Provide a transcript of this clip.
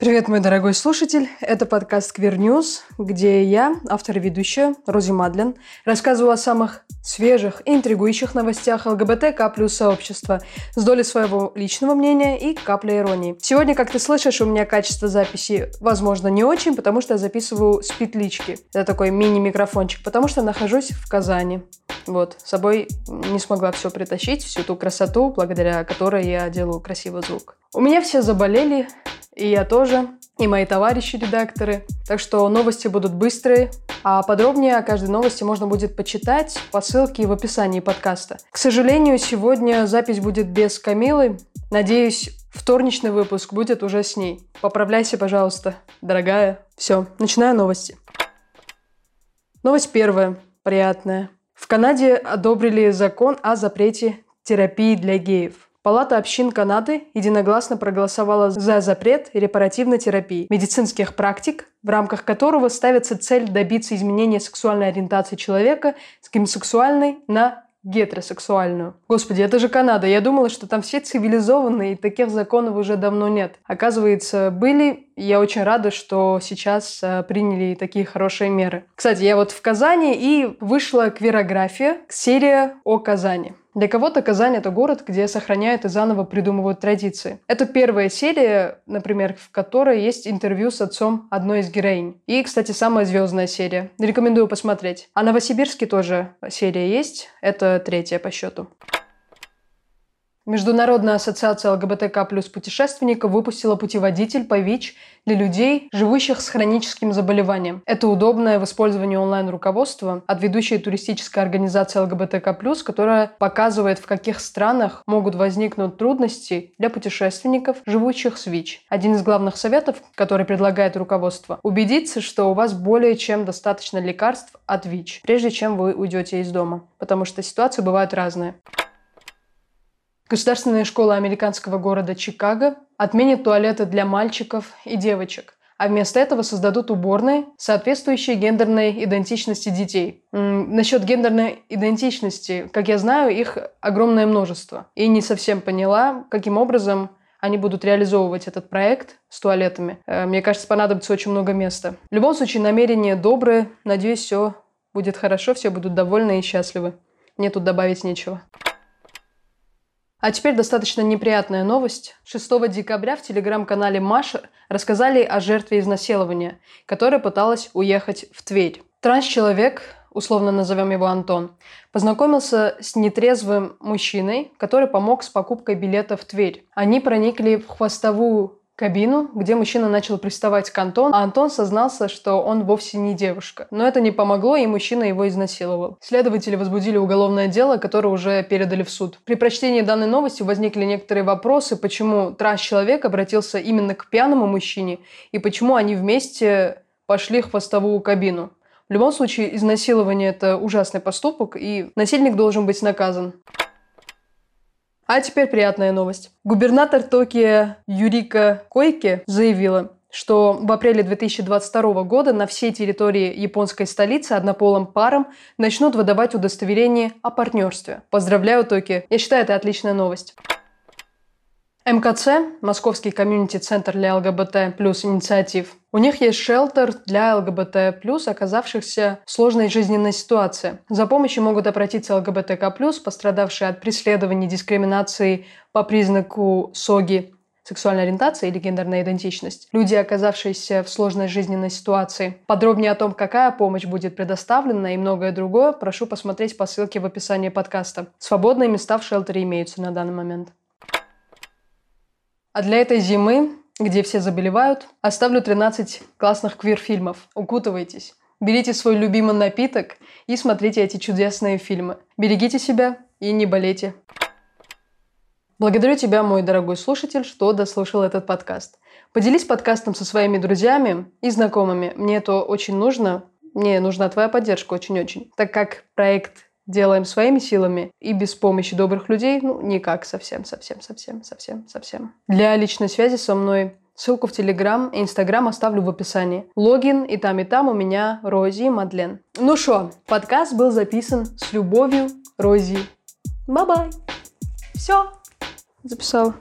Привет, мой дорогой слушатель. Это подкаст Queer News, где я, автор и ведущая Рози Мадлен, рассказываю о самых свежих и интригующих новостях ЛГБТК плюс сообщества с долей своего личного мнения и капля иронии. Сегодня, как ты слышишь, у меня качество записи, возможно, не очень, потому что я записываю с петлички. Это такой мини-микрофончик, потому что нахожусь в Казани. Вот, с собой не смогла все притащить, всю ту красоту, благодаря которой я делаю красивый звук. У меня все заболели, и я тоже, и мои товарищи-редакторы. Так что новости будут быстрые, а подробнее о каждой новости можно будет почитать по ссылке в описании подкаста. К сожалению, сегодня запись будет без Камилы. Надеюсь, вторничный выпуск будет уже с ней. Поправляйся, пожалуйста, дорогая. Все, начинаю новости. Новость первая, приятная. В Канаде одобрили закон о запрете терапии для геев. Палата общин Канады единогласно проголосовала за запрет репаративной терапии, медицинских практик, в рамках которого ставится цель добиться изменения сексуальной ориентации человека с гомосексуальной на гетеросексуальную. Господи, это же Канада. Я думала, что там все цивилизованные, и таких законов уже давно нет. Оказывается, были. Я очень рада, что сейчас э, приняли такие хорошие меры. Кстати, я вот в Казани и вышла квирография, серия о Казани. Для кого-то Казань — это город, где сохраняют и заново придумывают традиции. Это первая серия, например, в которой есть интервью с отцом одной из героинь. И, кстати, самая звездная серия. Рекомендую посмотреть. А Новосибирске тоже серия есть. Это третья по счету. Международная ассоциация ЛГБТК плюс путешественников выпустила путеводитель по ВИЧ для людей, живущих с хроническим заболеванием. Это удобное в использовании онлайн-руководства от ведущей туристической организации ЛГБТК плюс, которая показывает, в каких странах могут возникнуть трудности для путешественников, живущих с ВИЧ. Один из главных советов, который предлагает руководство – убедиться, что у вас более чем достаточно лекарств от ВИЧ, прежде чем вы уйдете из дома, потому что ситуации бывают разные. Государственная школа американского города Чикаго отменит туалеты для мальчиков и девочек, а вместо этого создадут уборные, соответствующие гендерной идентичности детей. М-м, насчет гендерной идентичности, как я знаю, их огромное множество. И не совсем поняла, каким образом они будут реализовывать этот проект с туалетами. Э, мне кажется, понадобится очень много места. В любом случае, намерение доброе. Надеюсь, все будет хорошо, все будут довольны и счастливы. Мне тут добавить нечего. А теперь достаточно неприятная новость. 6 декабря в телеграм-канале Маша рассказали о жертве изнасилования, которая пыталась уехать в Тверь. Транс-человек, условно назовем его Антон, познакомился с нетрезвым мужчиной, который помог с покупкой билета в Тверь. Они проникли в хвостовую кабину, где мужчина начал приставать к Антону, а Антон сознался, что он вовсе не девушка. Но это не помогло, и мужчина его изнасиловал. Следователи возбудили уголовное дело, которое уже передали в суд. При прочтении данной новости возникли некоторые вопросы, почему транс-человек обратился именно к пьяному мужчине, и почему они вместе пошли в хвостовую кабину. В любом случае, изнасилование – это ужасный поступок, и насильник должен быть наказан. А теперь приятная новость. Губернатор Токио Юрика Койке заявила, что в апреле 2022 года на всей территории японской столицы однополым парам начнут выдавать удостоверение о партнерстве. Поздравляю, Токио. Я считаю, это отличная новость. МКЦ, Московский комьюнити-центр для ЛГБТ плюс инициатив, у них есть шелтер для ЛГБТ плюс, оказавшихся в сложной жизненной ситуации. За помощью могут обратиться ЛГБТК плюс, пострадавшие от преследования, дискриминации по признаку СОГИ, сексуальная ориентация или гендерная идентичность, люди, оказавшиеся в сложной жизненной ситуации. Подробнее о том, какая помощь будет предоставлена и многое другое, прошу посмотреть по ссылке в описании подкаста. Свободные места в шелтере имеются на данный момент. А для этой зимы, где все заболевают, оставлю 13 классных квир-фильмов. Укутывайтесь. Берите свой любимый напиток и смотрите эти чудесные фильмы. Берегите себя и не болейте. Благодарю тебя, мой дорогой слушатель, что дослушал этот подкаст. Поделись подкастом со своими друзьями и знакомыми. Мне это очень нужно. Мне нужна твоя поддержка очень-очень. Так как проект делаем своими силами и без помощи добрых людей, ну, никак совсем, совсем, совсем, совсем, совсем. Для личной связи со мной Ссылку в Телеграм и Инстаграм оставлю в описании. Логин и там, и там у меня Рози Мадлен. Ну что, подкаст был записан с любовью, Рози. Бай-бай. Все. Записала.